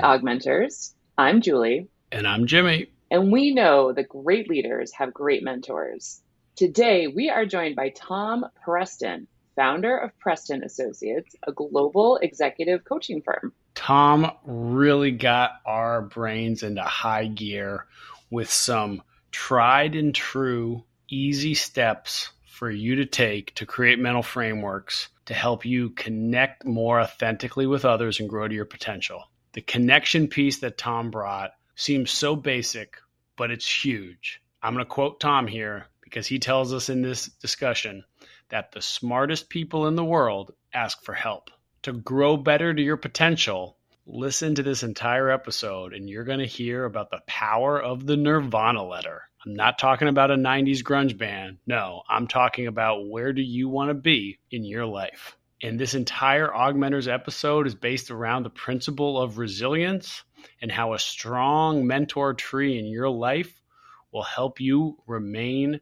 Augmenters. I'm Julie. And I'm Jimmy. And we know that great leaders have great mentors. Today, we are joined by Tom Preston, founder of Preston Associates, a global executive coaching firm. Tom really got our brains into high gear with some tried and true, easy steps for you to take to create mental frameworks to help you connect more authentically with others and grow to your potential. The connection piece that Tom brought seems so basic, but it's huge. I'm going to quote Tom here because he tells us in this discussion that the smartest people in the world ask for help. To grow better to your potential, listen to this entire episode and you're going to hear about the power of the Nirvana letter. I'm not talking about a 90s grunge band. No, I'm talking about where do you want to be in your life. And this entire Augmenters episode is based around the principle of resilience and how a strong mentor tree in your life will help you remain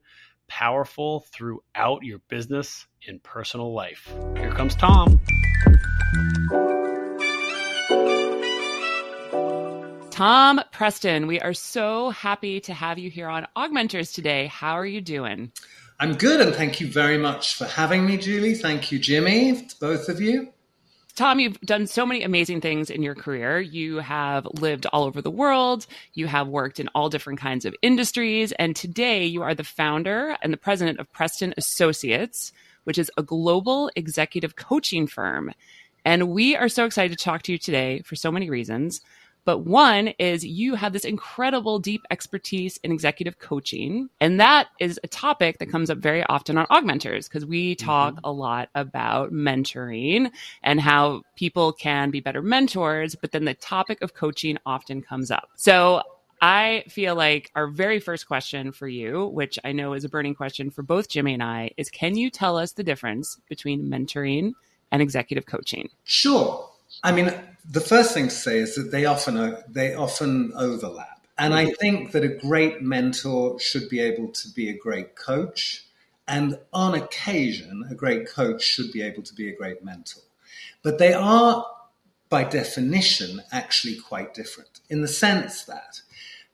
powerful throughout your business and personal life. Here comes Tom. Tom Preston, we are so happy to have you here on Augmenters today. How are you doing? I'm good, and thank you very much for having me, Julie. Thank you, Jimmy, to both of you. Tom, you've done so many amazing things in your career. You have lived all over the world. You have worked in all different kinds of industries. And today you are the founder and the president of Preston Associates, which is a global executive coaching firm. And we are so excited to talk to you today for so many reasons. But one is you have this incredible deep expertise in executive coaching. And that is a topic that comes up very often on Augmenters because we talk mm-hmm. a lot about mentoring and how people can be better mentors. But then the topic of coaching often comes up. So I feel like our very first question for you, which I know is a burning question for both Jimmy and I, is can you tell us the difference between mentoring and executive coaching? Sure. I mean, the first thing to say is that they often they often overlap, and I mm-hmm. think that a great mentor should be able to be a great coach, and on occasion, a great coach should be able to be a great mentor. But they are, by definition, actually quite different in the sense that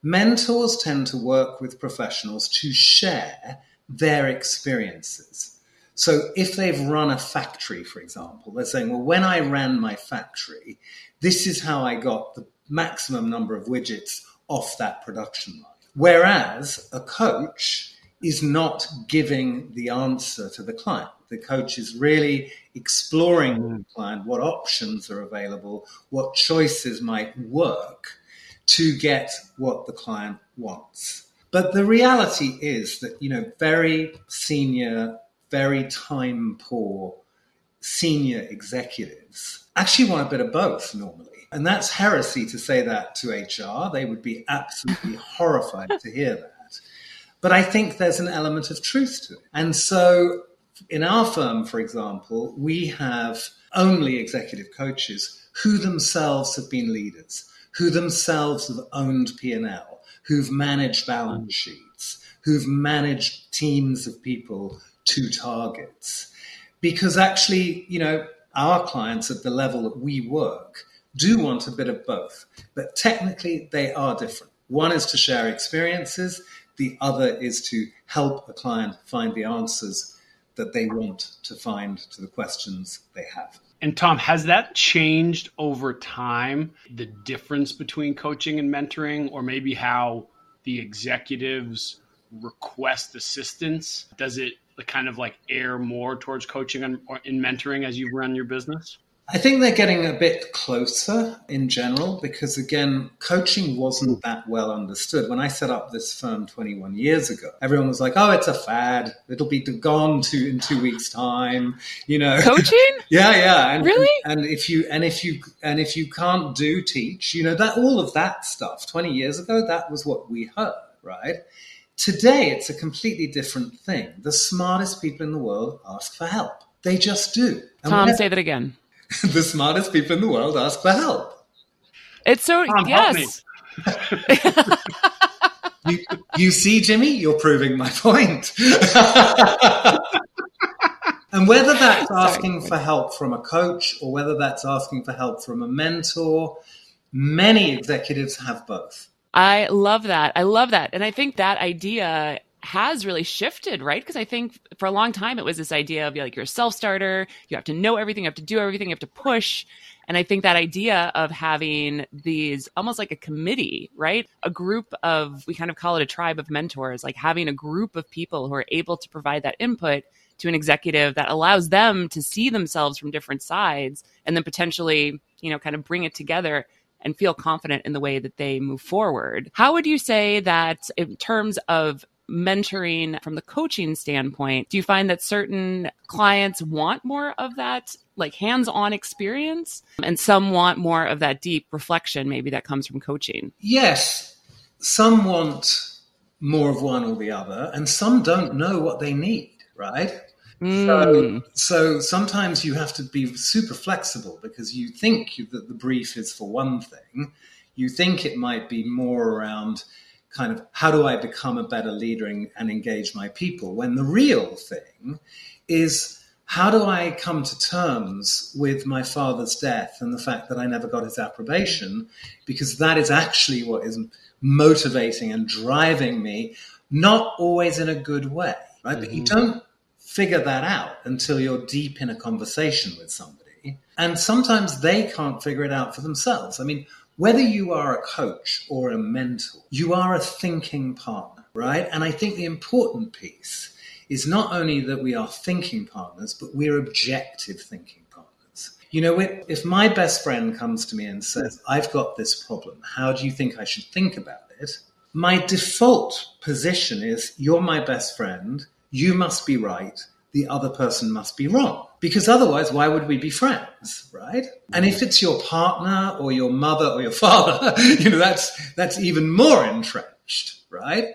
mentors tend to work with professionals to share their experiences so if they've run a factory, for example, they're saying, well, when I ran my factory, this is how I got the maximum number of widgets off that production line. Whereas a coach is not giving the answer to the client. The coach is really exploring with the mm. client what options are available, what choices might work to get what the client wants. But the reality is that, you know, very senior very time poor senior executives actually want a bit of both normally. And that's heresy to say that to HR. They would be absolutely horrified to hear that. But I think there's an element of truth to it. And so in our firm, for example, we have only executive coaches who themselves have been leaders, who themselves have owned P&L, who've managed balance sheets, who've managed teams of people two targets. Because actually, you know, our clients at the level that we work do want a bit of both, but technically they are different. One is to share experiences, the other is to help a client find the answers that they want to find to the questions they have. And Tom, has that changed over time, the difference between coaching and mentoring, or maybe how the executives request assistance? Does it kind of like air more towards coaching and, in mentoring as you run your business? I think they're getting a bit closer in general because, again, coaching wasn't that well understood. When I set up this firm 21 years ago, everyone was like, "Oh, it's a fad. It'll be gone to in two weeks' time." You know, coaching. yeah, yeah. And, really? And, and if you and if you and if you can't do teach, you know that all of that stuff 20 years ago, that was what we heard, right? Today, it's a completely different thing. The smartest people in the world ask for help. They just do. And Tom, say that again. the smartest people in the world ask for help. It's so, Tom, yes. you, you see, Jimmy, you're proving my point. and whether that's asking for help from a coach or whether that's asking for help from a mentor, many executives have both. I love that. I love that. And I think that idea has really shifted, right? Because I think for a long time it was this idea of like you're a self starter, you have to know everything, you have to do everything, you have to push. And I think that idea of having these almost like a committee, right? A group of, we kind of call it a tribe of mentors, like having a group of people who are able to provide that input to an executive that allows them to see themselves from different sides and then potentially, you know, kind of bring it together and feel confident in the way that they move forward. How would you say that in terms of mentoring from the coaching standpoint, do you find that certain clients want more of that like hands-on experience and some want more of that deep reflection maybe that comes from coaching? Yes. Some want more of one or the other and some don't know what they need, right? Mm. So, so sometimes you have to be super flexible because you think that the brief is for one thing. You think it might be more around kind of how do I become a better leader and, engage my people? When the real thing is how do I come to terms with my father's death and the fact that I never got his approbation? Because that is actually what is motivating and driving me, not always in a good way, right? Mm-hmm. But you mm-hmm. don't figure that out until you're deep in a conversation with somebody. And sometimes they can't figure it out for themselves. I mean, whether you are a coach or a mentor, you are a thinking partner, right? And I think the important piece is not only that we are thinking partners, but we're objective thinking partners. You know, if my best friend comes to me and says, I've got this problem, how do you think I should think about it? My default position is, You're my best friend, you must be right, the other person must be wrong. Because otherwise, why would we be friends, right? And if it's your partner or your mother or your father, you know, that's, that's even more entrenched, right?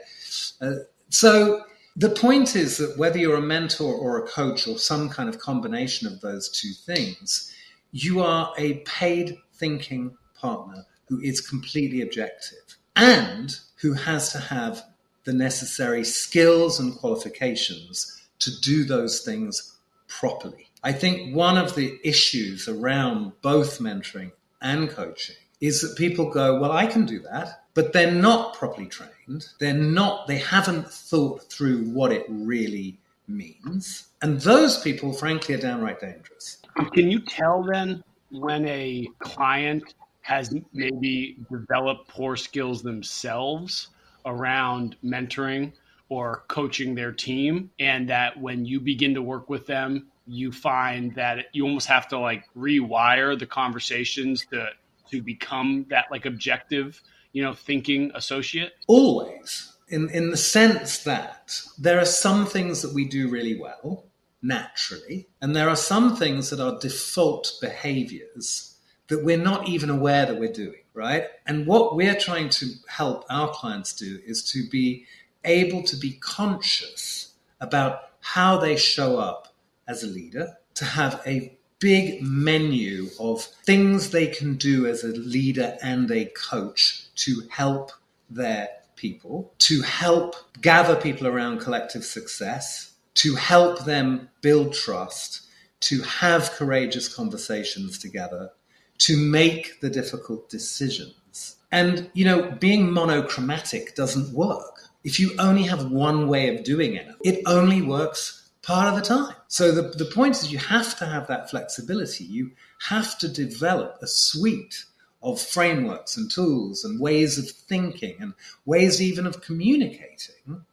Uh, so the point is that whether you're a mentor or a coach or some kind of combination of those two things, you are a paid thinking partner who is completely objective and who has to have the necessary skills and qualifications to do those things properly. I think one of the issues around both mentoring and coaching is that people go, Well, I can do that, but they're not properly trained. They're not, they haven't thought through what it really means. And those people, frankly, are downright dangerous. Can you tell then when a client has maybe developed poor skills themselves around mentoring or coaching their team and that when you begin to work with them you find that you almost have to like rewire the conversations to to become that like objective you know thinking associate. Always. In in the sense that there are some things that we do really well naturally and there are some things that are default behaviors that we're not even aware that we're doing right? And what we're trying to help our clients do is to be able to be conscious about how they show up as a leader, to have a big menu of things they can do as a leader and a coach to help their people, to help gather people around collective success, to help them build trust, to have courageous conversations together, to make the difficult decisions. And, you know, being monochromatic doesn't work if you only have one way of doing it, it only works part of the time. So the, the point is you have to have that flexibility. You have to develop a suite of frameworks and tools and ways of thinking and ways even of communicating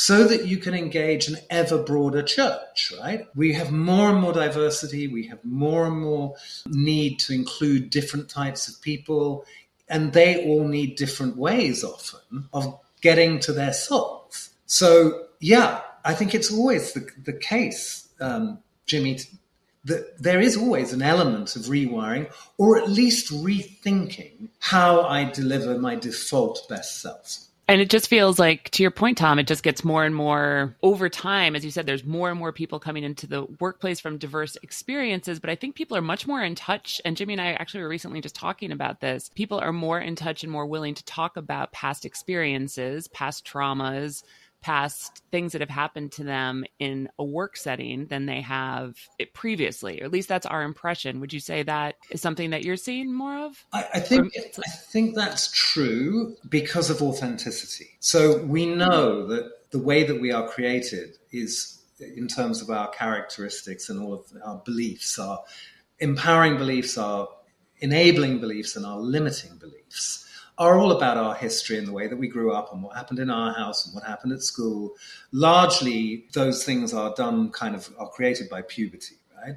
so that you can engage an ever broader church, right? We have more and more diversity, we have more and more need to include different types of people, and they all need different ways often of getting to their souls. So, yeah, I think it's always the, the case, um, Jimmy, that there is always an element of rewiring or at least rethinking how I deliver my default best self. And it just feels like, to your point, Tom, it just gets more and more over time. As you said, there's more and more people coming into the workplace from diverse experiences, but I think people are much more in touch. And Jimmy and I actually were recently just talking about this. People are more in touch and more willing to talk about past experiences, past traumas, past things that have happened to them in a work setting than they have previously. Or at least that's our impression. Would you say that is something that you're seeing more of? I, I think I think that's true because of authenticity. So we know that the way that we are created is in terms of our characteristics and all of our beliefs, our empowering beliefs, our enabling beliefs, and our limiting beliefs are all about our history and the way that we grew up and what happened in our house and what happened at school. Largely, those things are done kind of are created by puberty, right?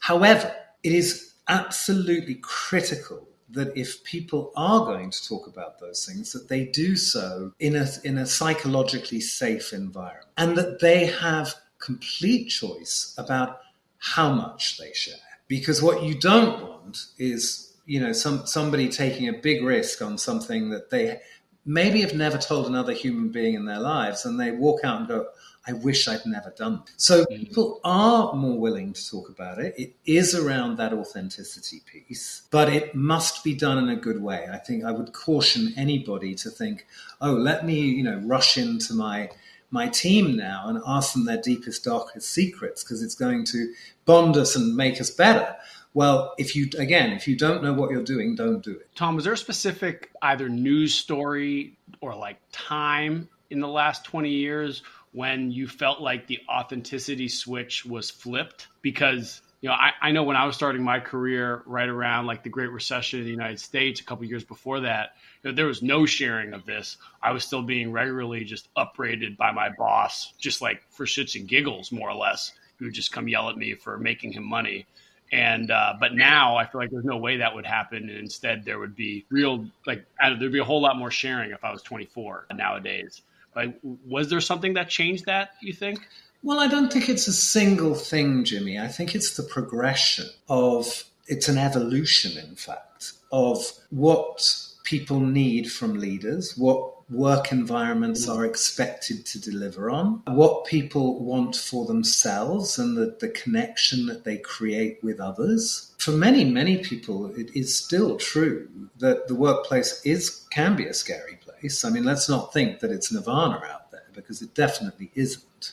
However, it is absolutely critical that if people are going to talk about those things, that they do so in a, in a psychologically safe environment and that they have complete choice about how much they share. Because what you don't want is you know some somebody taking a big risk on something that they maybe have never told another human being in their lives and they walk out and go I wish I'd never done. So mm. people are more willing to talk about it. It is around that authenticity piece, but it must be done in a good way. I think I would caution anybody to think, oh, let me, you know, rush into my my team now and ask them their deepest, darkest secrets because it's going to bond us and make us better. Well, if you again, if you don't know what you're doing, don't do it. Tom, was there a specific either news story or like time in the last 20 years when you felt like the authenticity switch was flipped? Because you know, I, I know when I was starting my career right around like the Great Recession in the United States, a couple years before that, you know, there was no sharing of this. I was still being regularly just upbraided by my boss, just like for shits and giggles, more or less. He would just come yell at me for making him money. And uh, but now I feel like there's no way that would happen, and instead there would be real like there'd be a whole lot more sharing if I was 24 nowadays. Like, was there something that changed that? You think? Well, I don't think it's a single thing, Jimmy. I think it's the progression of it's an evolution, in fact, of what people need from leaders, what work environments are expected to deliver on, what people want for themselves, and the, the connection that they create with others. For many, many people, it is still true that the workplace is can be a scary place. I mean, let's not think that it's nirvana out there because it definitely isn't.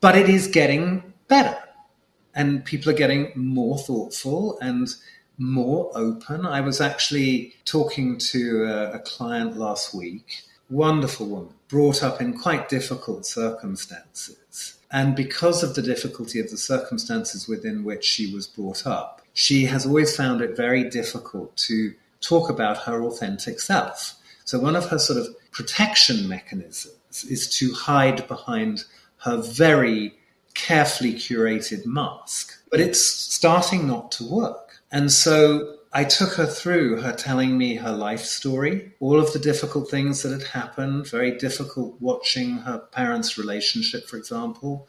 But it is getting better, and people are getting more thoughtful and more open. I was actually talking to a, a client last week wonderful woman, brought up in quite difficult circumstances. And because of the difficulty of the circumstances within which she was brought up, she has always found it very difficult to talk about her authentic self. So, one of her sort of protection mechanisms is to hide behind her very carefully curated mask. But it's starting not to work. And so I took her through her telling me her life story, all of the difficult things that had happened, very difficult watching her parents' relationship, for example.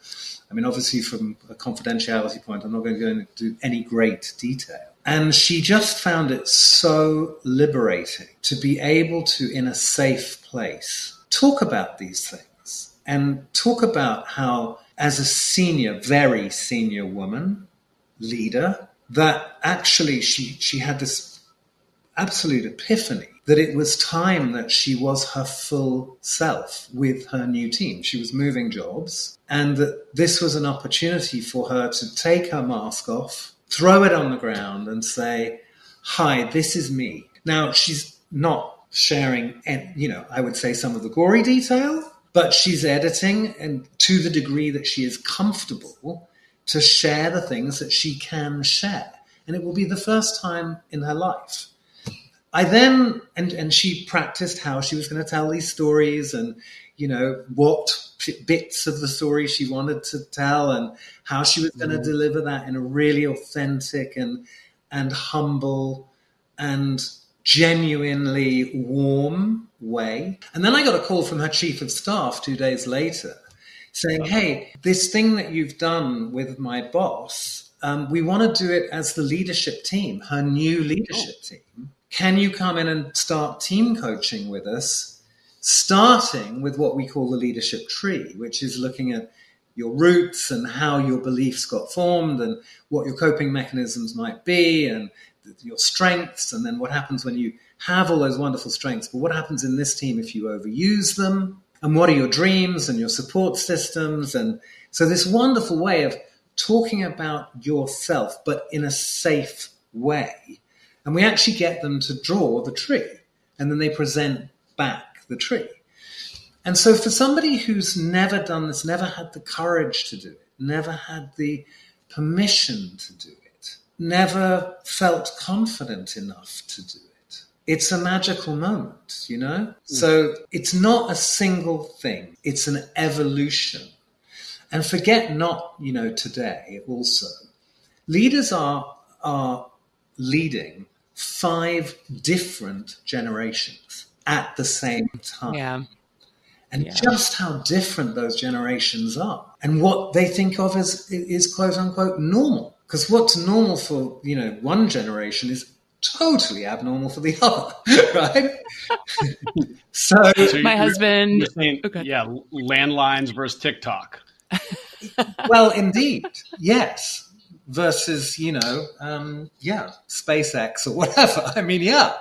I mean, obviously, from a confidentiality point, I'm not going to go into any great detail. And she just found it so liberating to be able to, in a safe place, talk about these things and talk about how, as a senior, very senior woman, leader, that actually she, she had this absolute epiphany that it was time that she was her full self with her new team. She was moving jobs, and that this was an opportunity for her to take her mask off, throw it on the ground, and say, Hi, this is me. Now, she's not sharing, and you know, I would say some of the gory detail, but she's editing, and to the degree that she is comfortable to share the things that she can share. And it will be the first time in her life. I then, and, and she practiced how she was going to tell these stories and, you know, what bits of the story she wanted to tell and how she was going to mm-hmm. deliver that in a really authentic and, and humble and genuinely warm way. And then I got a call from her chief of staff two days later saying, hey, this thing that you've done with my boss, um, we want to do it as the leadership team, her new leadership oh. team. Can you come in and start team coaching with us, starting with what we call the leadership tree, which is looking at your roots and how your beliefs got formed and what your coping mechanisms might be and your strengths and then what happens when you have all those wonderful strengths but what happens in this team if you overuse them And what are your dreams and your support systems? And so, this wonderful way of talking about yourself, but in a safe way. And we actually get them to draw the tree, and then they present back the tree. And so, for somebody who's never done this, never had the courage to do it, never had the permission to do it, never felt confident enough to do it's a magical moment, you know? Mm. So, it's not a single thing, it's an evolution. And forget not, you know, today also. Leaders are, are leading five different generations at the same time. Yeah. And yeah. just how different those generations are and what they think of as is quote unquote normal. Because what's normal for, you know, one generation is totally abnormal for the other, right? so, so, my husband, saying, okay. yeah, landlines versus TikTok. well, indeed, yes. Versus, you know, um, yeah, SpaceX or whatever. I mean, yeah.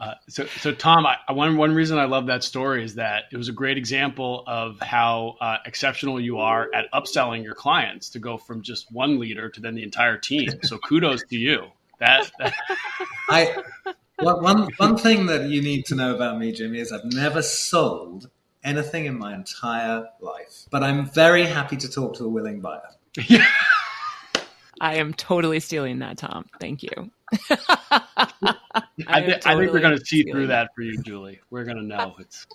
Uh, so, so Tom, I, one one reason I love that story is that it was a great example of how uh, exceptional you are at upselling your clients to go from just one leader to then the entire team. So, kudos to you. That, that... I one one thing that you need to know about me, Jimmy, is I've never sold anything in my entire life, but I'm very happy to talk to a willing buyer. Yeah. I am totally stealing that, Tom. Thank you. I, I, th- totally I, think we're going to see through that for you, Julie. We're going to know it's.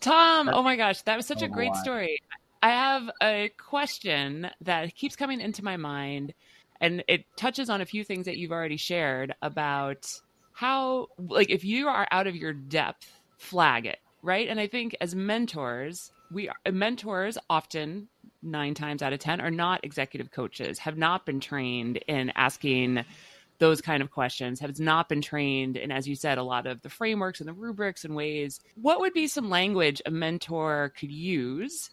Tom, oh my gosh, that was such a great story. I have a question that keeps coming into my mind, and it touches on a few things that you've already shared about how, like, if you are out of your depth, flag it, right? And I think as mentors, we are, mentors often nine times out of ten are not executive coaches, have not been trained in asking those kind of questions has not been trained and as you said a lot of the frameworks and the rubrics and ways what would be some language a mentor could use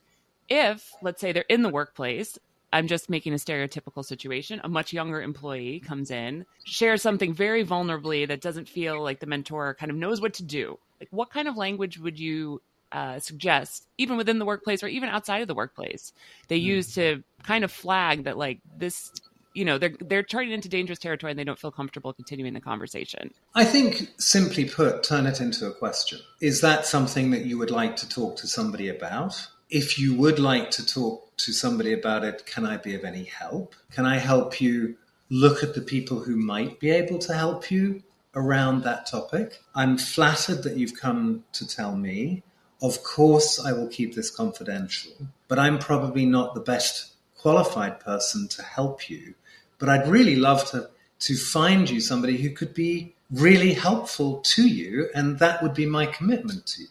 if let's say they're in the workplace i'm just making a stereotypical situation. A much younger employee comes in shares something very vulnerably that doesn't feel like the mentor kind of knows what to do. Like what kind of language would you uh, suggest, even within the workplace or even outside of the workplace, they mm. use to kind of flag that like this you know they're they're turning into dangerous territory and they don't feel comfortable continuing the conversation. I think simply put turn it into a question. Is that something that you would like to talk to somebody about if you would like to talk to somebody about it can i be of any help? Can i help you look at the people who might be able to help you around that topic? I'm flattered that you've come to tell me. Of course i will keep this confidential but i'm probably not the best qualified person to help you but I'd really love to to find you somebody who could be really helpful to you, and that would be my commitment to you.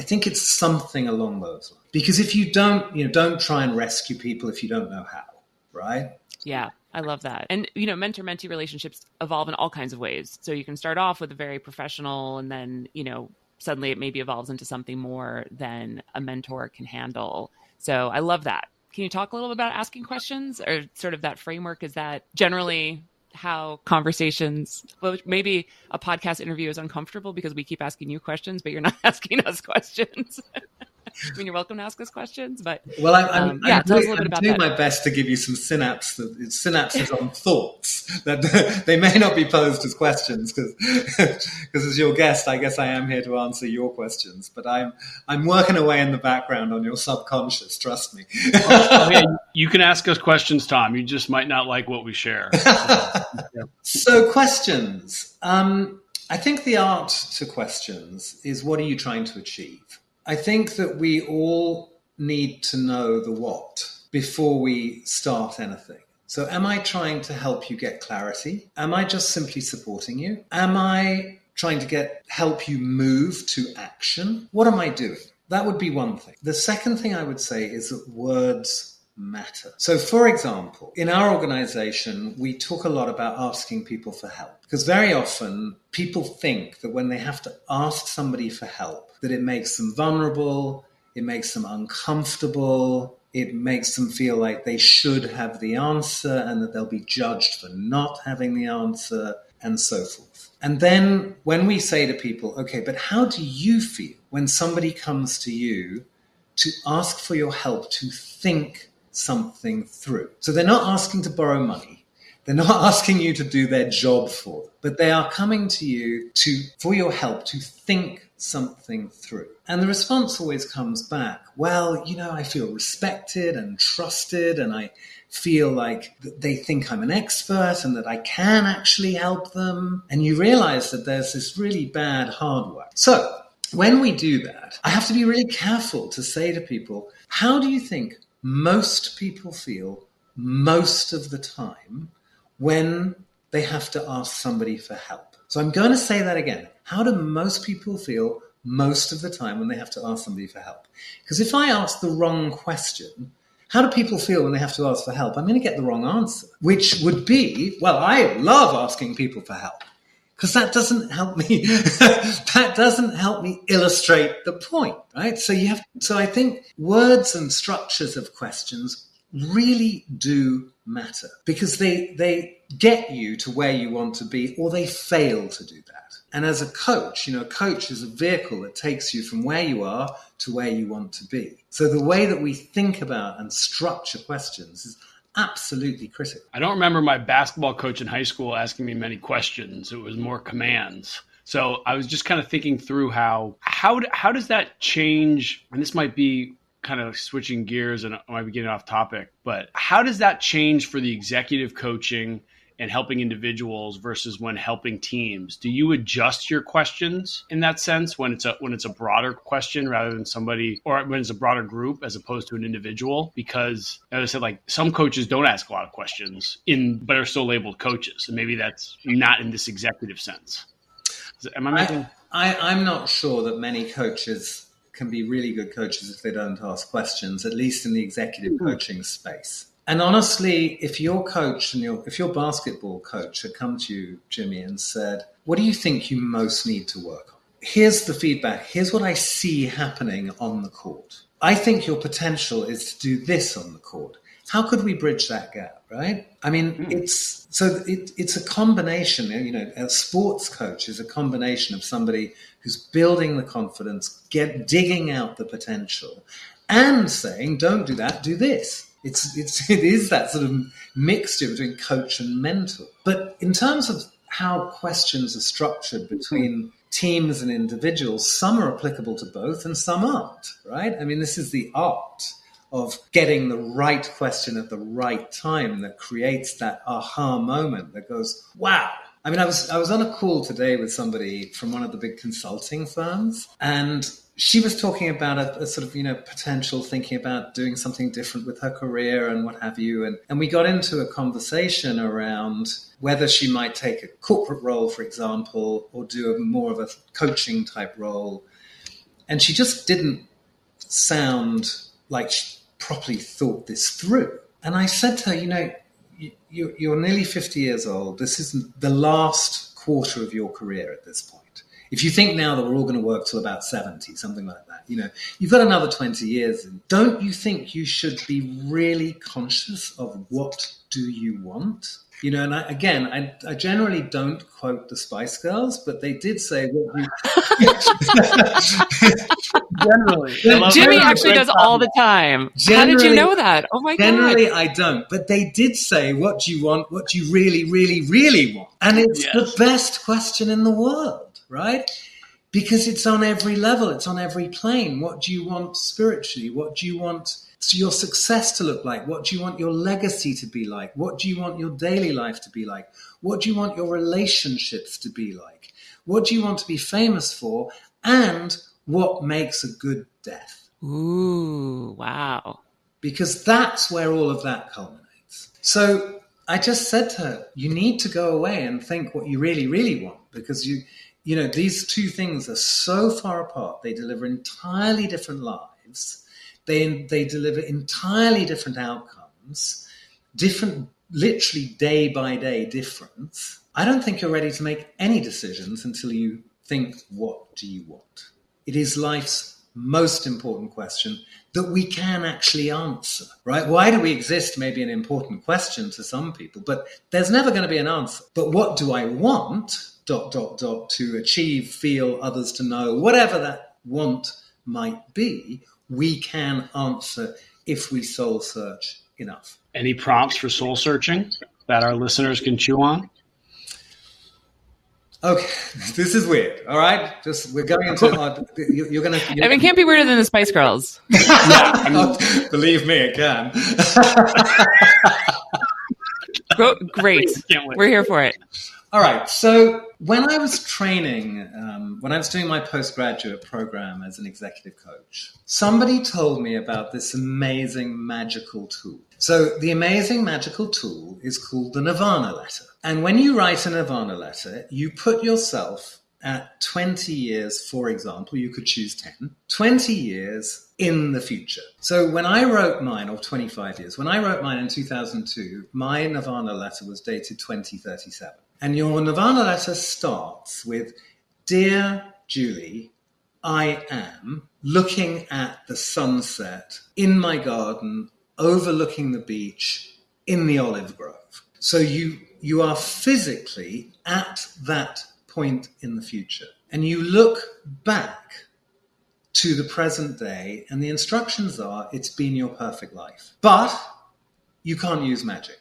I think it's something along those lines. Because if you don't, you know, don't try and rescue people if you don't know how, right? Yeah. I love that. And you know, mentor mentee relationships evolve in all kinds of ways. So you can start off with a very professional and then, you know, suddenly it maybe evolves into something more than a mentor can handle. So I love that. Can you talk a little bit about asking questions or sort of that framework? Is that generally how conversations well maybe a podcast interview is uncomfortable because we keep asking you questions but you're not asking us questions I mean, you're welcome to ask us questions, but well, I'm, I'm, um, yeah, I'm, doing, I'm doing my best to give you some synapse synapses on thoughts that they may not be posed as questions because because as your guest, I guess I am here to answer your questions, but I'm I'm working away in the background on your subconscious. Trust me. oh, yeah, you can ask us questions, Tom. You just might not like what we share. so, questions. Um, I think the art to questions is what are you trying to achieve? I think that we all need to know the what before we start anything. So, am I trying to help you get clarity? Am I just simply supporting you? Am I trying to get help you move to action? What am I doing? That would be one thing. The second thing I would say is that words matter. So, for example, in our organization, we talk a lot about asking people for help because very often people think that when they have to ask somebody for help, that it makes them vulnerable, it makes them uncomfortable, it makes them feel like they should have the answer and that they'll be judged for not having the answer and so forth. And then when we say to people, okay, but how do you feel when somebody comes to you to ask for your help to think something through. So they're not asking to borrow money. They're not asking you to do their job for them, but they are coming to you to for your help to think something through. And the response always comes back, well, you know, I feel respected and trusted and I feel like they think I'm an expert and that I can actually help them. And you realize that there's this really bad hard work. So when we do that, I have to be really careful to say to people, how do you think most people feel most of the time when they have to ask somebody for help? So I'm going to say that again. How do most people feel most of the time when they have to ask somebody for help? Because if I ask the wrong question, how do people feel when they have to ask for help? I'm going to get the wrong answer, which would be, well, I love asking people for help because that doesn't help me that doesn't help me illustrate the point right? So you have so i think words and structures of questions really do matter because they they get you to where you want to be or they fail to do that. And as a coach you know a coach is a vehicle that takes you from where you are to where you want to be. So the way that we think about and structure questions is absolutely critical. I don't remember my basketball coach in high school asking me many questions. It was more commands. So I was just kind of thinking through how how how does that change? And this might be kind of switching gears and I might be getting off topic, but how does that change for the executive coaching and helping individuals versus when helping teams. Do you adjust your questions in that sense when it's a when it's a broader question rather than somebody or when it's a broader group as opposed to an individual? Because as i said like some coaches don't ask a lot of questions in but are still labeled coaches. And maybe that's not in this executive sense. Am i making I, I, i'm not sure that many coaches can be really good coaches if they don't ask questions at least in the executive mm-hmm. coaching space and honestly, if your coach and your if your basketball coach had come to you, Jimmy, and said, "What do you think you most need to work on?" Here's the feedback. Here's what I see happening on the court. I think your potential is to do this on the court. How could we bridge that gap, right? I mean, mm. it's so it, it's a combination. You know, a sports coach is a combination of somebody who's building the confidence, get digging out the potential, and saying, "Don't do that, do this." It's, it's, it is that sort of mixture between coach and mentor. But in terms of how questions are structured between teams and individuals, some are applicable to both and some aren't, right? I mean, this is the art of getting the right question at the right time that creates that aha moment that goes, wow. I mean, I was I was on a call today with somebody from one of the big consulting firms, and she was talking about a, a, sort of you know potential thinking about doing something different with her career and what have you. And, and we got into a conversation around whether she might take a corporate role for example or do a more of a coaching type role. And she just didn't sound like she properly thought this through. And i said to her you know you're nearly 50 years old this is the last quarter of your career at this point if you think now that we're all going to work till about 70, something like that, you know, you've got another 20 years. Don't you think you should be really conscious of what do you want? You know, and I, again, I, I, generally don't quote the Spice Girls, but they did say what you generally. Jimmy actually does all the time. How did you know that? Oh my generally, god! Generally, I don't, but they did say what do you want, what do you really, really, really want, and it's yes. the best question in the world right? Because it's on every level, it's on every plane. What do you want spiritually? What do you want your success to look like? What do you want your legacy to be like? What do you want your daily life to be like? What do you want your relationships to be like? What do you want to be famous for? And what makes a good death? Ooh, wow. Because that's where all of that culminates. So I just said to her, you need to go away and think what you really, really want because you you know, these two things are so far apart. They deliver entirely different lives. They, they deliver entirely different outcomes, different, literally day by day difference. I don't think you're ready to make any decisions until you think, what do you want? It is life's most important question that we can actually answer, right? Why do we exist? Maybe an important question to some people, but there's never going to be an answer. But what do I want? dot dot dot to achieve, feel, others to know, whatever that want might be, we can answer if we soul search enough. Any prompts for soul searching that our listeners can chew on? Okay, this is weird. All right, just we're going into. Our, you're gonna. You're, I mean, it can't be weirder than the Spice Girls. believe me, it can. Great, we're here for it. All right. So when I was training, um, when I was doing my postgraduate program as an executive coach, somebody told me about this amazing magical tool. So the amazing magical tool is called the Nirvana letter. And when you write a Nirvana letter, you put yourself at 20 years, for example, you could choose 10, 20 years in the future. So when I wrote mine, or 25 years, when I wrote mine in 2002, my Nirvana letter was dated 2037. And your Nirvana letter starts with Dear Julie, I am looking at the sunset in my garden, overlooking the beach in the olive grove. So you, you are physically at that point in the future. And you look back to the present day, and the instructions are it's been your perfect life. But you can't use magic.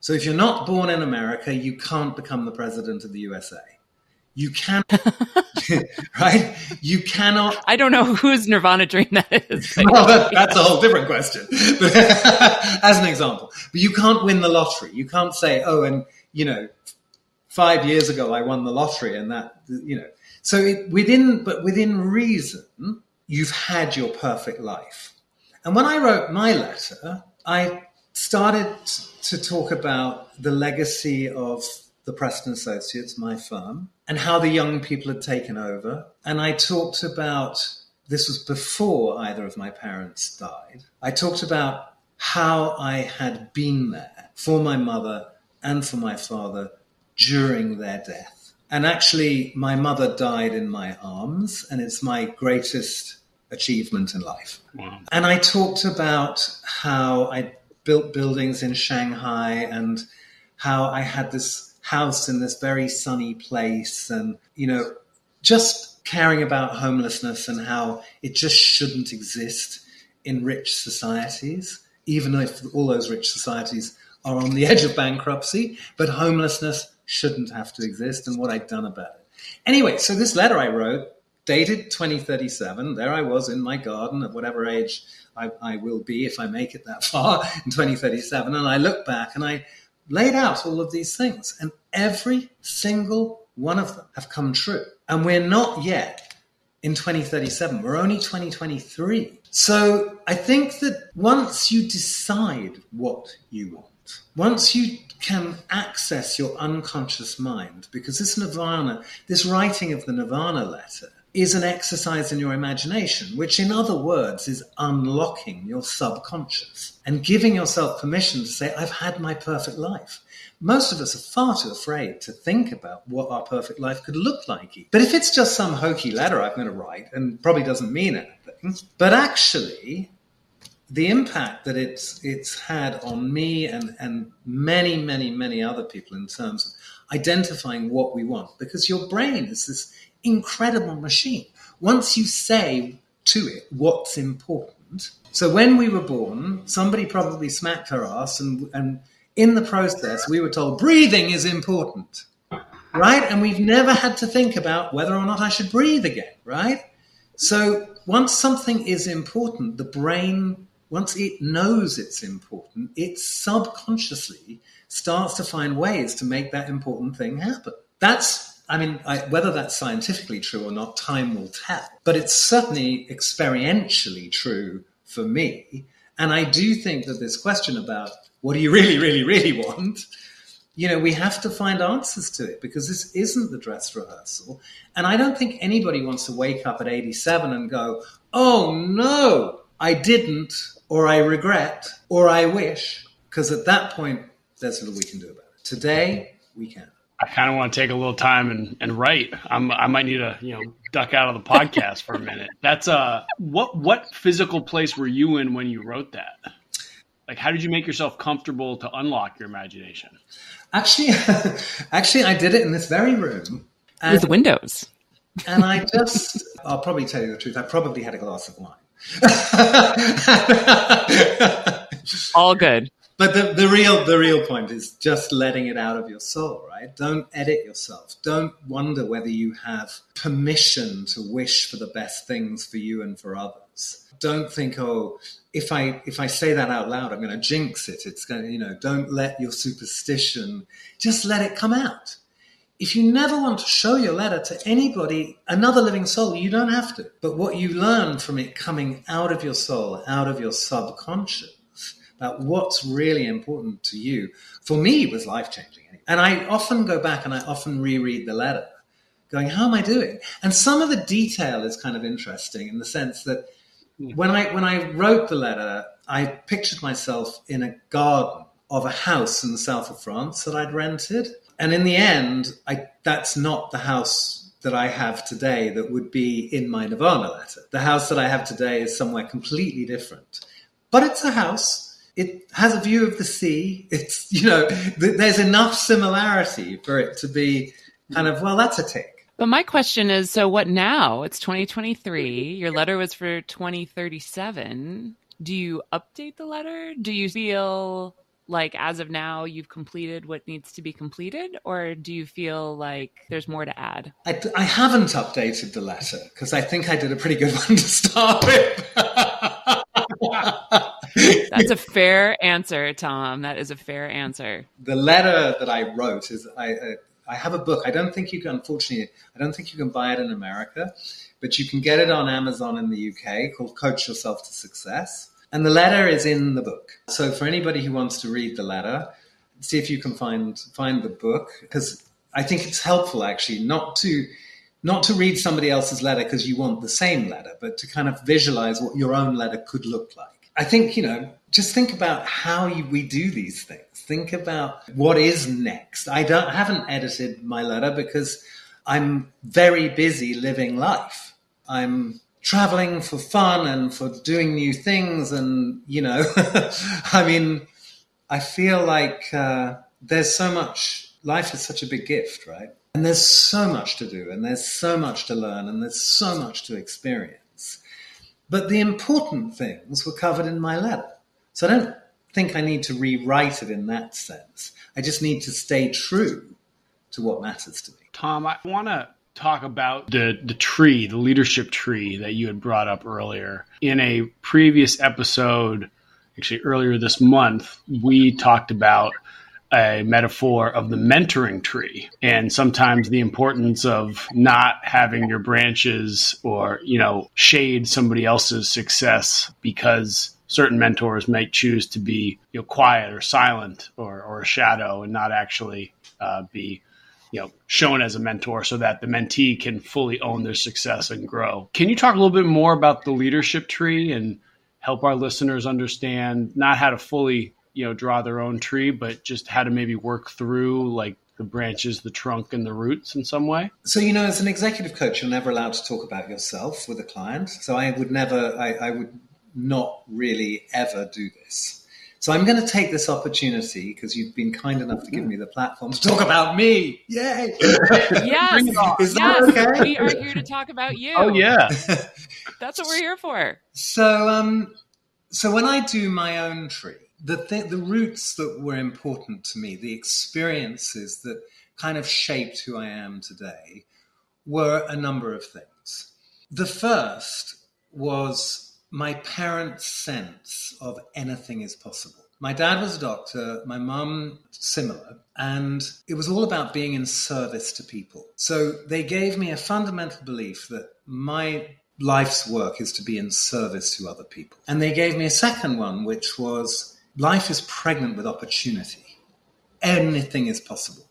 So if you're not born in America, you can't become the president of the USA. You can't, right? You cannot. I don't know whose Nirvana dream that is. well, that, that's a whole different question. as an example, but you can't win the lottery. You can't say, "Oh, and you know, five years ago I won the lottery," and that you know. So it, within, but within reason, you've had your perfect life. And when I wrote my letter, I started to talk about the legacy of the Preston Associates, my firm, and how the young people had taken over. And I talked about this was before either of my parents died. I talked about how I had been there for my mother and for my father during their death. And actually, my mother died in my arms, and it's my greatest achievement in life. Wow. And I talked about how I built buildings in Shanghai and how I had this house in this very sunny place and, you know, just caring about homelessness and how it just shouldn't exist in rich societies, even if all those rich societies are on the edge of bankruptcy, but homelessness shouldn't have to exist and what I'd done about it. Anyway, so this letter I wrote, dated 2037, there I was in my garden at whatever age I, I will be if I make it that far in 2037. And I look back and I laid out all of these things, and every single one of them have come true. And we're not yet in 2037, we're only 2023. So I think that once you decide what you want, once you can access your unconscious mind, because this nirvana, this writing of the nirvana letter, is an exercise in your imagination, which, in other words, is unlocking your subconscious and giving yourself permission to say, I've had my perfect life. Most of us are far too afraid to think about what our perfect life could look like. But if it's just some hokey letter I'm going to write and probably doesn't mean anything, but actually, the impact that it's it's had on me and, and many, many, many other people in terms of identifying what we want, because your brain is this incredible machine. Once you say to it what's important. So when we were born, somebody probably smacked her ass, and, and in the process, we were told breathing is important, right? And we've never had to think about whether or not I should breathe again, right? So once something is important, the brain, once it knows it's important, it subconsciously starts to find ways to make that important thing happen. That's I mean, I, whether that's scientifically true or not, time will tell. But it's certainly experientially true for me. And I do think that this question about what do you really, really, really want, you know, we have to find answers to it because this isn't the dress rehearsal. And I don't think anybody wants to wake up at 87 and go, oh no, I didn't, or I regret, or I wish. Because at that point, there's little we can do about it. Today, we can. I kind of want to take a little time and, and write. I'm, I might need to, you know, duck out of the podcast for a minute. That's uh, what what physical place were you in when you wrote that? Like, how did you make yourself comfortable to unlock your imagination? Actually, actually, I did it in this very room and, with windows. And I just, I'll probably tell you the truth, I probably had a glass of wine. All good. But the, the real the real point is just letting it out of your soul, right? Don't edit yourself. Don't wonder whether you have permission to wish for the best things for you and for others. Don't think, oh, if I if I say that out loud, I'm going to jinx it. It's going to, you know, don't let your superstition just let it come out. If you never want to show your letter to anybody, another living soul, you don't have to. But what you learn from it coming out of your soul, out of your subconscious, about what's really important to you, for me was life changing. And I often go back and I often reread the letter, going, How am I doing? And some of the detail is kind of interesting in the sense that hmm. when I when I wrote the letter, I pictured myself in a garden of a house in the south of France that I'd rented. And in the end, I, that's not the house that I have today that would be in my Nirvana letter. The house that I have today is somewhere completely different. But it's a house it has a view of the sea. It's, you know, th- there's enough similarity for it to be kind of, well, that's a tick. But my question is so what now? It's 2023. Your letter was for 2037. Do you update the letter? Do you feel like as of now you've completed what needs to be completed or do you feel like there's more to add i, I haven't updated the letter because i think i did a pretty good one to start with That's a fair answer, Tom. That is a fair answer. The letter that I wrote is I, I have a book. I don't think you can, unfortunately, I don't think you can buy it in America, but you can get it on Amazon in the UK called Coach Yourself to Success. And the letter is in the book. So for anybody who wants to read the letter, see if you can find find the book because I think it's helpful actually not to not to read somebody else's letter because you want the same letter, but to kind of visualize what your own letter could look like. I think, you know, just think about how you, we do these things. Think about what is next. I don't haven't edited my letter because I'm very busy living life. I'm traveling for fun and for doing new things and you know i mean i feel like uh, there's so much life is such a big gift right and there's so much to do and there's so much to learn and there's so much to experience but the important things were covered in my letter. So I don't think I need to rewrite it in that sense. I just need to stay true to what matters to me. Tom, I want to talk about the the tree, the leadership tree that you had brought up earlier. In a previous episode, actually earlier this month, we talked about a metaphor of the mentoring tree and sometimes the importance of not having your branches or you know shade somebody else's success because certain mentors might choose to be you know quiet or silent or, or a shadow and not actually uh, be you know shown as a mentor so that the mentee can fully own their success and grow. Can you talk a little bit more about the leadership tree and help our listeners understand not how to fully you know draw their own tree, but just how to maybe work through like the branches, the trunk, and the roots in some way? So, you know, as an executive coach, you're never allowed to talk about yourself with a client. So, I would never, I, I would not really ever do this. So, I'm going to take this opportunity because you've been kind enough to give me the platform to talk about me. Yay! yes, Is that yes. okay? We are here to talk about you. Oh, yeah. That's what we're here for. So, um, so when I do my own tree, the th- the roots that were important to me, the experiences that kind of shaped who I am today, were a number of things. The first was my parents' sense of anything is possible. My dad was a doctor, my mum similar, and it was all about being in service to people. So they gave me a fundamental belief that my life's work is to be in service to other people. And they gave me a second one, which was life is pregnant with opportunity. Anything is possible.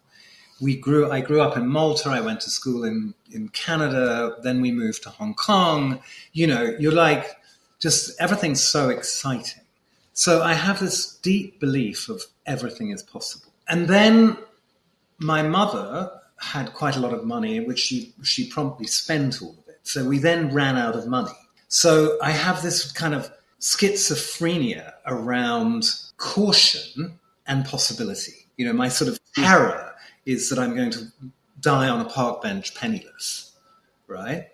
We grew. I grew up in Malta. I went to school in in Canada. Then we moved to Hong Kong. You know, you're like just everything's so exciting. So I have this deep belief of everything is possible. And then my mother had quite a lot of money, which she she promptly spent all of it. So we then ran out of money. So I have this kind of schizophrenia around caution and possibility. You know, my sort of terror is that I'm going to die on a park bench penniless. right?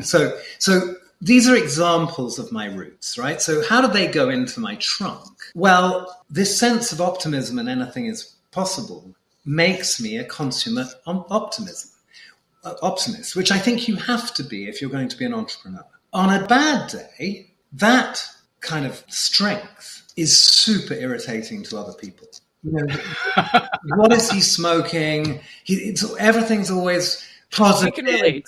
So, so these are examples of my roots, right? So, how do they go into my trunk? Well, this sense of optimism and anything is possible makes me a consummate optimism, uh, optimist, which I think you have to be if you're going to be an entrepreneur. On a bad day, that kind of strength is super irritating to other people. You know, what is he smoking? He, everything's always positive. I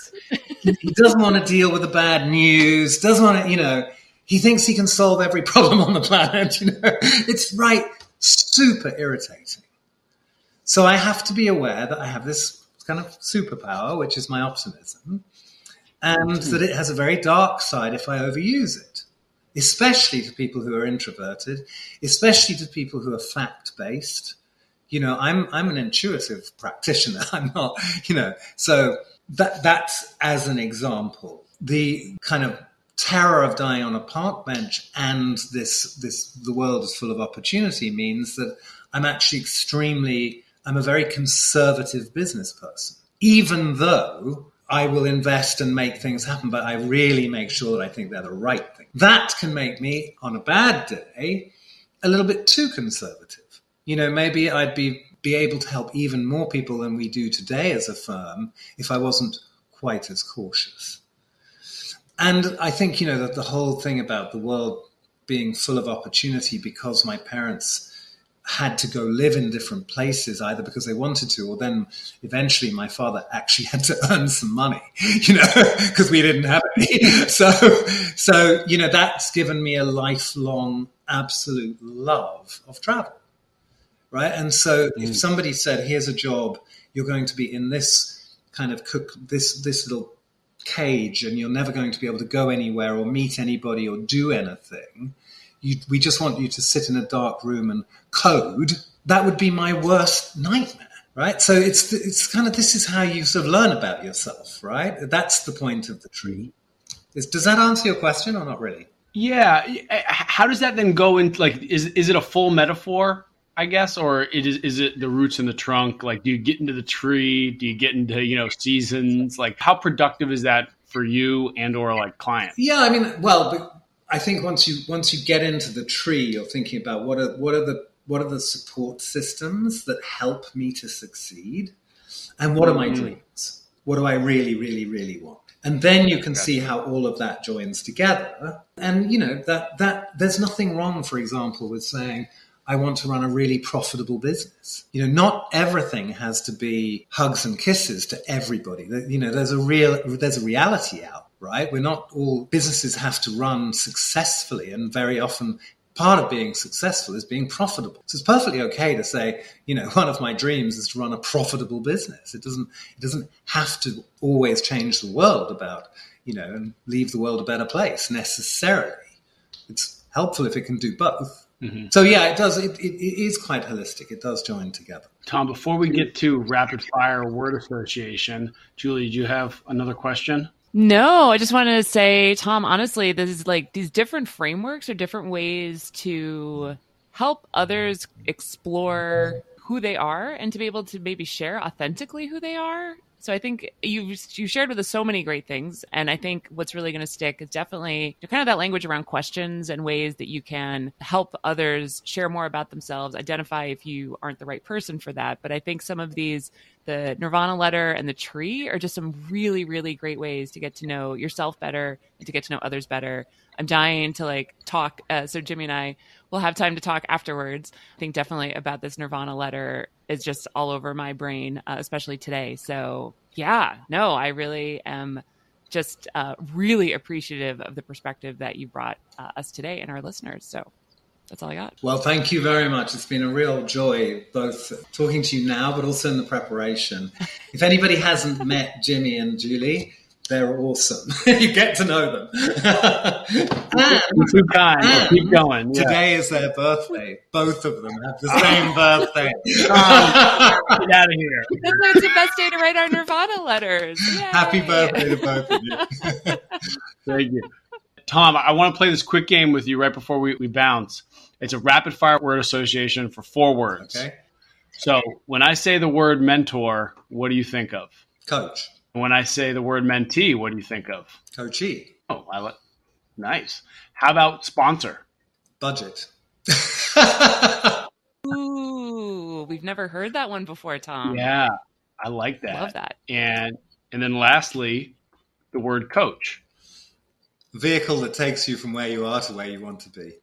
he doesn't want to deal with the bad news. Doesn't want to, you know. He thinks he can solve every problem on the planet. You know, it's right, super irritating. So I have to be aware that I have this kind of superpower, which is my optimism, and mm-hmm. that it has a very dark side if I overuse it, especially to people who are introverted, especially to people who are fact based. You know, I'm I'm an intuitive practitioner. I'm not, you know, so that that's as an example. The kind of terror of dying on a park bench and this this the world is full of opportunity means that I'm actually extremely I'm a very conservative business person, even though I will invest and make things happen, but I really make sure that I think they're the right thing. That can make me, on a bad day, a little bit too conservative. You know, maybe I'd be, be able to help even more people than we do today as a firm if I wasn't quite as cautious. And I think, you know, that the whole thing about the world being full of opportunity because my parents had to go live in different places either because they wanted to or then eventually my father actually had to earn some money you know because we didn't have any. So so you know that's given me a lifelong absolute love of travel right? And so mm. if somebody said here's a job. You're going to be in this kind of cook this this little cage and you're never going to be able to go anywhere or meet anybody or do anything you, we just want you to sit in a dark room and code, that would be my worst nightmare, right? So it's it's kind of this is how you sort of learn about yourself, right? That's the point of the tree. Is, does that answer your question or not really? Yeah. Eh, how does that then go into like is is it a full metaphor? I guess, or it is is it the roots in the trunk? Like, do you get into the tree? Do you get into you know seasons? Like, how productive is that for you and or like clients? Yeah, I mean, well, I think once you once you get into the tree, you're thinking about what are what are the what are the support systems that help me to succeed, and what are my mm-hmm. dreams? What do I really, really, really want? And then you can see how all of that joins together. And you know that that there's nothing wrong, for example, with saying. I want to run a really profitable business. You know, not everything has to be hugs and kisses to everybody. You know, there's a real, there's a reality out right? We're not all businesses have to run successfully, and very often part of being successful is being profitable. So it's perfectly okay to say, you know, one of my dreams is to run a profitable business. It doesn't it doesn't have to always change the world about, you know, and leave the world a better place necessarily. It's helpful if it can do both. Mm-hmm. So yeah, it does. It, it, it is quite holistic. It does join together. Tom, before we get to rapid fire word association, Julie, do you have another question? No, I just want to say, Tom, honestly, this is like these different frameworks are different ways to help others explore who they are and to be able to maybe share authentically who they are. So I think you you shared with us so many great things, and I think what's really going to stick is definitely kind of that language around questions and ways that you can help others share more about themselves, identify if you aren't the right person for that. But I think some of these the Nirvana letter and the tree are just some really, really great ways to get to know yourself better and to get to know others better. I'm dying to like talk. Uh, so Jimmy and I will have time to talk afterwards. I think definitely about this Nirvana letter is just all over my brain, uh, especially today. So yeah, no, I really am just uh, really appreciative of the perspective that you brought uh, us today and our listeners. So that's all I got. Well, thank you very much. It's been a real joy both talking to you now, but also in the preparation. if anybody hasn't met Jimmy and Julie, they're awesome. you get to know them. Ah. and, too kind. Ah. Keep going. Yeah. Today is their birthday. Both of them have the same birthday. Oh, get out of here. That's why it's the best day to write our Nirvana letters. Yay. Happy birthday to both of you. Thank you. Tom, I want to play this quick game with you right before we, we bounce. It's a rapid fire word association for four words. Okay. So when I say the word mentor, what do you think of? Coach. When I say the word mentee, what do you think of? Coachee. Oh, I like. Nice. How about sponsor? Budget. Ooh, we've never heard that one before, Tom. Yeah, I like that. Love that. And and then lastly, the word coach. Vehicle that takes you from where you are to where you want to be.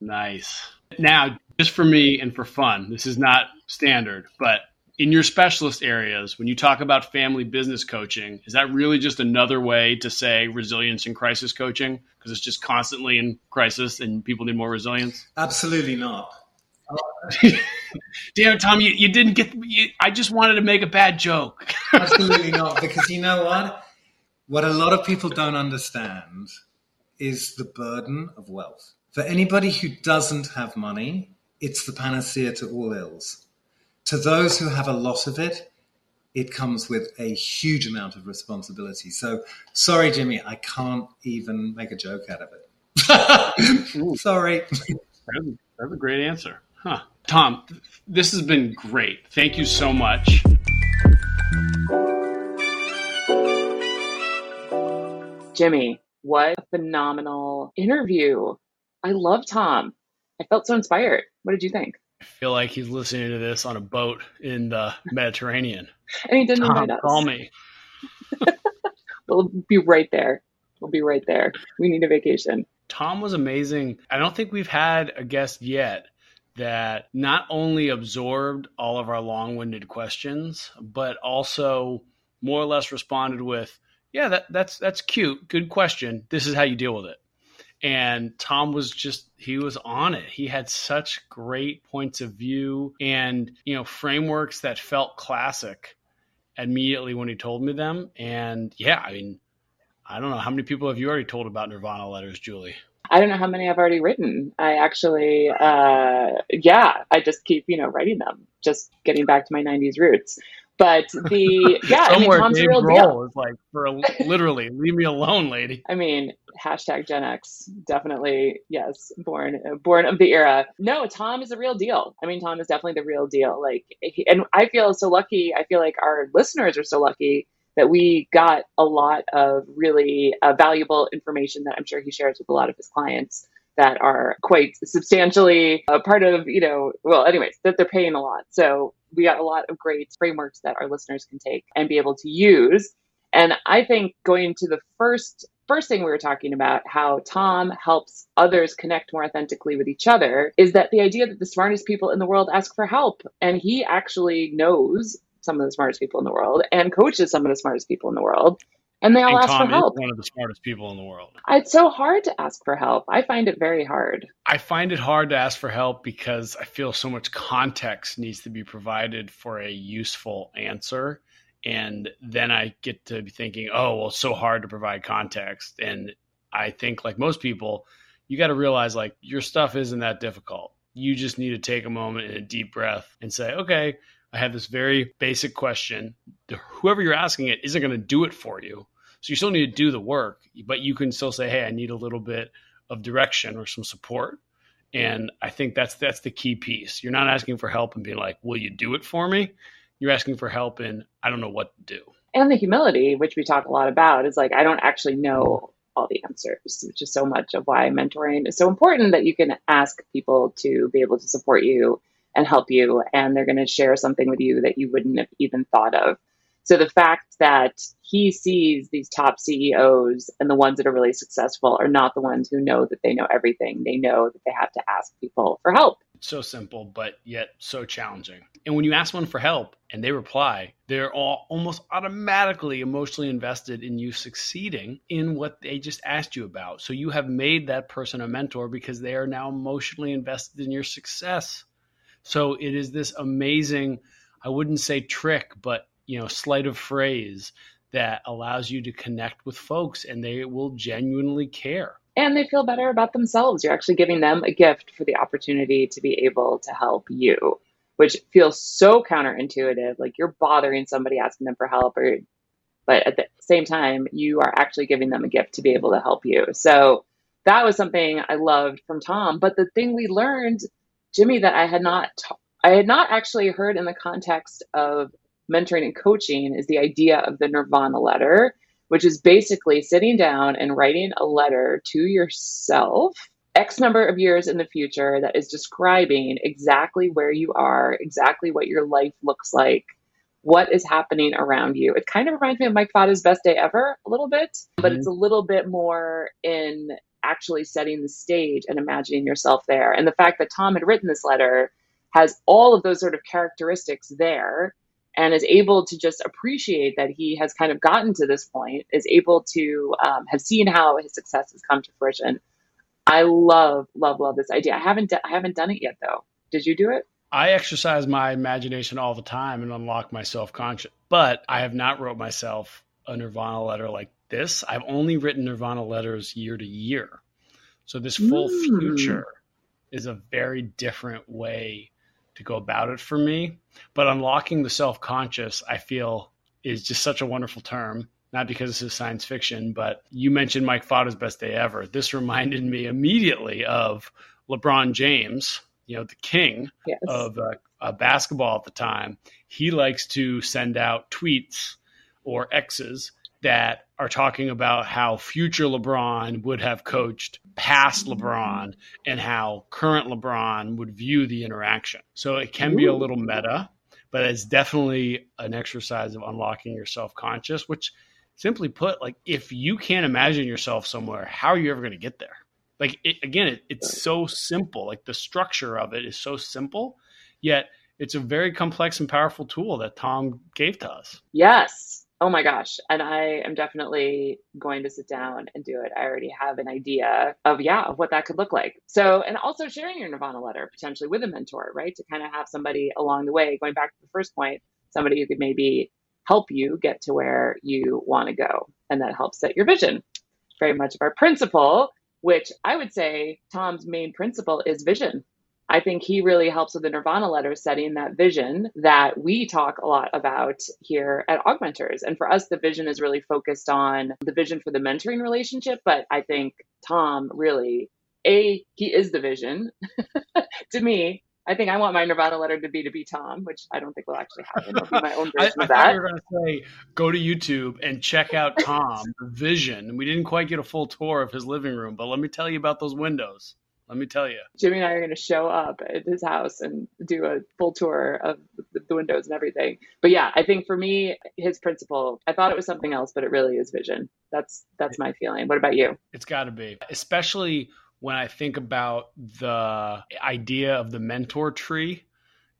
Nice. Now, just for me and for fun, this is not standard, but in your specialist areas, when you talk about family business coaching, is that really just another way to say resilience and crisis coaching? Because it's just constantly in crisis and people need more resilience? Absolutely not. Damn it, Tom, you, you didn't get. You, I just wanted to make a bad joke. Absolutely not. Because you know what? What a lot of people don't understand is the burden of wealth. For anybody who doesn't have money, it's the panacea to all ills. To those who have a lot of it, it comes with a huge amount of responsibility. So, sorry, Jimmy, I can't even make a joke out of it. sorry. That's a great answer. Huh. Tom, this has been great. Thank you so much. Jimmy, what a phenomenal interview. I love Tom. I felt so inspired. What did you think? I feel like he's listening to this on a boat in the Mediterranean. and he didn't Tom, invite us. call me. We'll be right there. We'll be right there. We need a vacation. Tom was amazing. I don't think we've had a guest yet that not only absorbed all of our long winded questions, but also more or less responded with, Yeah, that, that's that's cute. Good question. This is how you deal with it. And Tom was just he was on it. He had such great points of view and you know frameworks that felt classic immediately when he told me them. And yeah, I mean, I don't know how many people have you already told about Nirvana letters, Julie. I don't know how many I've already written. I actually, uh, yeah, I just keep, you know, writing them, just getting back to my 90s roots. But the, yeah, I mean, Tom's a Dave real Grohl deal. is like for a, literally leave me alone, lady. I mean, hashtag Gen X, definitely, yes, born, born of the era. No, Tom is a real deal. I mean, Tom is definitely the real deal. Like, he, and I feel so lucky. I feel like our listeners are so lucky that we got a lot of really uh, valuable information that I'm sure he shares with a lot of his clients that are quite substantially a part of, you know, well, anyways, that they're paying a lot. So we got a lot of great frameworks that our listeners can take and be able to use. And I think going to the first first thing we were talking about, how Tom helps others connect more authentically with each other, is that the idea that the smartest people in the world ask for help. And he actually knows some of the smartest people in the world and coaches some of the smartest people in the world. And they all And ask Tom for help. is one of the smartest people in the world. It's so hard to ask for help. I find it very hard. I find it hard to ask for help because I feel so much context needs to be provided for a useful answer. And then I get to be thinking, oh, well, it's so hard to provide context. And I think, like most people, you got to realize like your stuff isn't that difficult. You just need to take a moment and a deep breath and say, okay, I have this very basic question. Whoever you're asking it isn't going to do it for you. So you still need to do the work, but you can still say, hey, I need a little bit of direction or some support. And I think that's that's the key piece. You're not asking for help and being like, "Will you do it for me?" You're asking for help and I don't know what to do. And the humility, which we talk a lot about, is like, I don't actually know all the answers, which is so much of why mentoring is so important that you can ask people to be able to support you and help you. And they're going to share something with you that you wouldn't have even thought of. So the fact that he sees these top CEOs and the ones that are really successful are not the ones who know that they know everything. They know that they have to ask people for help. So simple, but yet so challenging. And when you ask one for help and they reply, they're all almost automatically emotionally invested in you succeeding in what they just asked you about. So you have made that person a mentor because they are now emotionally invested in your success. So it is this amazing, I wouldn't say trick, but you know, sleight of phrase that allows you to connect with folks and they will genuinely care. And they feel better about themselves. You're actually giving them a gift for the opportunity to be able to help you, which feels so counterintuitive. Like you're bothering somebody asking them for help, or, but at the same time, you are actually giving them a gift to be able to help you. So that was something I loved from Tom. But the thing we learned, Jimmy, that I had not, ta- I had not actually heard in the context of mentoring and coaching is the idea of the Nirvana letter, which is basically sitting down and writing a letter to yourself X number of years in the future that is describing exactly where you are, exactly what your life looks like, what is happening around you. It kind of reminds me of Mike Fada's Best Day Ever a little bit, mm-hmm. but it's a little bit more in actually setting the stage and imagining yourself there. And the fact that Tom had written this letter has all of those sort of characteristics there and is able to just appreciate that he has kind of gotten to this point, is able to um, have seen how his success has come to fruition. I love, love, love this idea. I haven't, I haven't done it yet though. Did you do it? I exercise my imagination all the time and unlock my self conscious, but I have not wrote myself a Nirvana letter like this. I've only written Nirvana letters year to year. So this full mm. future is a very different way to go about it for me. But unlocking the self conscious, I feel, is just such a wonderful term. Not because this is science fiction, but you mentioned Mike Fada's best day ever. This reminded me immediately of LeBron James, you know, the king yes. of uh, uh, basketball at the time. He likes to send out tweets or X's that are talking about how future LeBron would have coached past LeBron and how current LeBron would view the interaction. So it can be a little meta, but it's definitely an exercise of unlocking your self conscious, which simply put, like if you can't imagine yourself somewhere, how are you ever going to get there? Like it, again, it, it's so simple. Like the structure of it is so simple, yet it's a very complex and powerful tool that Tom gave to us. Yes, Oh my gosh. And I am definitely going to sit down and do it. I already have an idea of, yeah, of what that could look like. So, and also sharing your Nirvana letter potentially with a mentor, right? To kind of have somebody along the way, going back to the first point, somebody who could maybe help you get to where you want to go. And that helps set your vision. Very much of our principle, which I would say Tom's main principle is vision. I think he really helps with the Nirvana letter setting that vision that we talk a lot about here at Augmenters. And for us, the vision is really focused on the vision for the mentoring relationship. But I think Tom really, A, he is the vision to me. I think I want my Nirvana letter to be to be Tom, which I don't think will actually happen. It'll be my own version I, I of that. thought you were going to say go to YouTube and check out Tom, the vision. We didn't quite get a full tour of his living room, but let me tell you about those windows. Let me tell you. Jimmy and I are going to show up at his house and do a full tour of the windows and everything. But yeah, I think for me, his principle, I thought it was something else, but it really is vision. That's that's my feeling. What about you? It's got to be, especially when I think about the idea of the mentor tree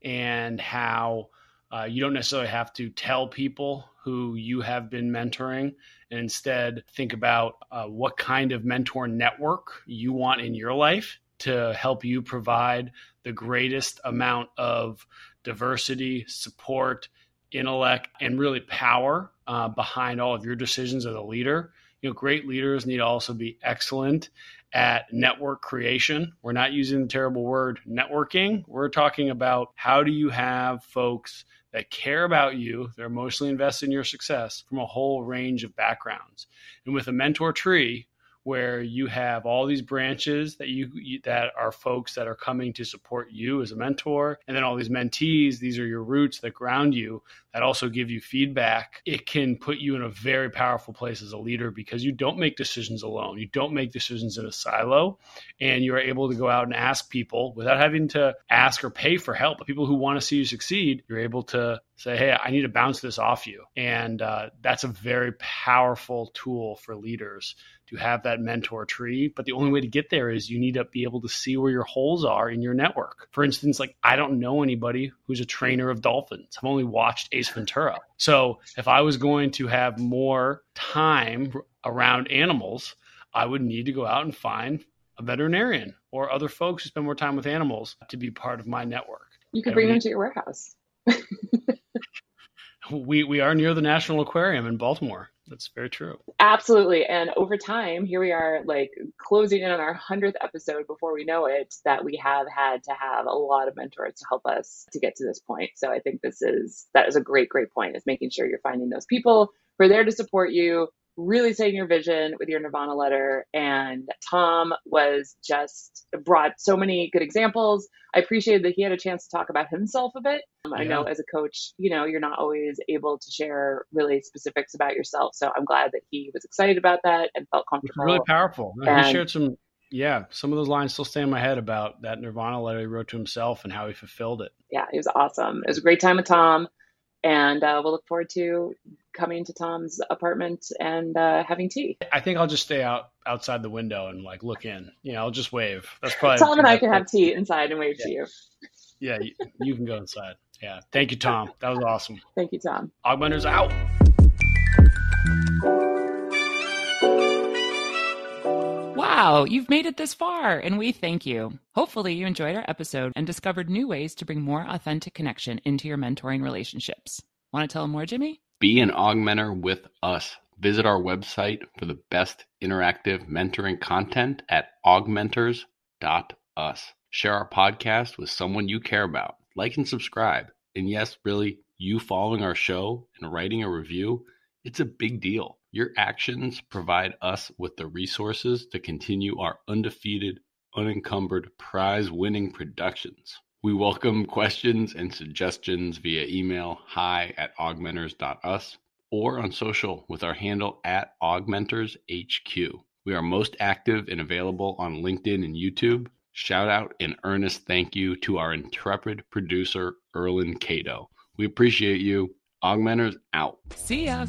and how uh, you don't necessarily have to tell people who you have been mentoring and instead think about uh, what kind of mentor network you want in your life to help you provide the greatest amount of diversity, support, intellect, and really power uh, behind all of your decisions as a leader. You know, great leaders need to also be excellent at network creation. We're not using the terrible word networking. We're talking about how do you have folks that care about you, they're emotionally invested in your success from a whole range of backgrounds. And with a mentor tree, where you have all these branches that you, that are folks that are coming to support you as a mentor and then all these mentees these are your roots that ground you that also give you feedback. It can put you in a very powerful place as a leader because you don't make decisions alone. You don't make decisions in a silo and you're able to go out and ask people without having to ask or pay for help. But people who want to see you succeed you're able to say, hey, I need to bounce this off you. And uh, that's a very powerful tool for leaders to have that mentor tree. But the only way to get there is you need to be able to see where your holes are in your network. For instance, like I don't know anybody who's a trainer of dolphins. I've only watched Ace Ventura. So if I was going to have more time around animals, I would need to go out and find a veterinarian or other folks who spend more time with animals to be part of my network. You could bring them to your warehouse. we we are near the National Aquarium in Baltimore. That's very true. Absolutely. And over time, here we are like closing in on our 100th episode before we know it that we have had to have a lot of mentors to help us to get to this point. So I think this is that is a great great point is making sure you're finding those people who are there to support you, really saying your vision with your Nirvana letter. And Tom was just brought so many good examples. I appreciated that he had a chance to talk about himself a bit. Um, I know as a coach, you know, you're not always able to share really specifics about yourself. So I'm glad that he was excited about that and felt comfortable. Really powerful. And, he shared some, yeah, some of those lines still stay in my head about that Nirvana letter he wrote to himself and how he fulfilled it. Yeah, it was awesome. It was a great time with Tom and uh, we'll look forward to coming to Tom's apartment and uh, having tea. I think I'll just stay out outside the window and like look in. You know, I'll just wave. That's probably Tom and I can have tea inside and wave yeah. to you. Yeah, you, you can go inside. Yeah, thank you, Tom. That was awesome. Thank you, Tom. Augmenters out. Wow, you've made it this far, and we thank you. Hopefully, you enjoyed our episode and discovered new ways to bring more authentic connection into your mentoring relationships. Want to tell them more, Jimmy? Be an augmenter with us. Visit our website for the best interactive mentoring content at augmenters.us. Share our podcast with someone you care about. Like and subscribe. And yes, really, you following our show and writing a review, it's a big deal. Your actions provide us with the resources to continue our undefeated, unencumbered, prize winning productions. We welcome questions and suggestions via email hi at augmenters.us or on social with our handle at augmentershq. We are most active and available on LinkedIn and YouTube. Shout out and earnest thank you to our intrepid producer, Erlin Cato. We appreciate you. Augmenters out. See ya.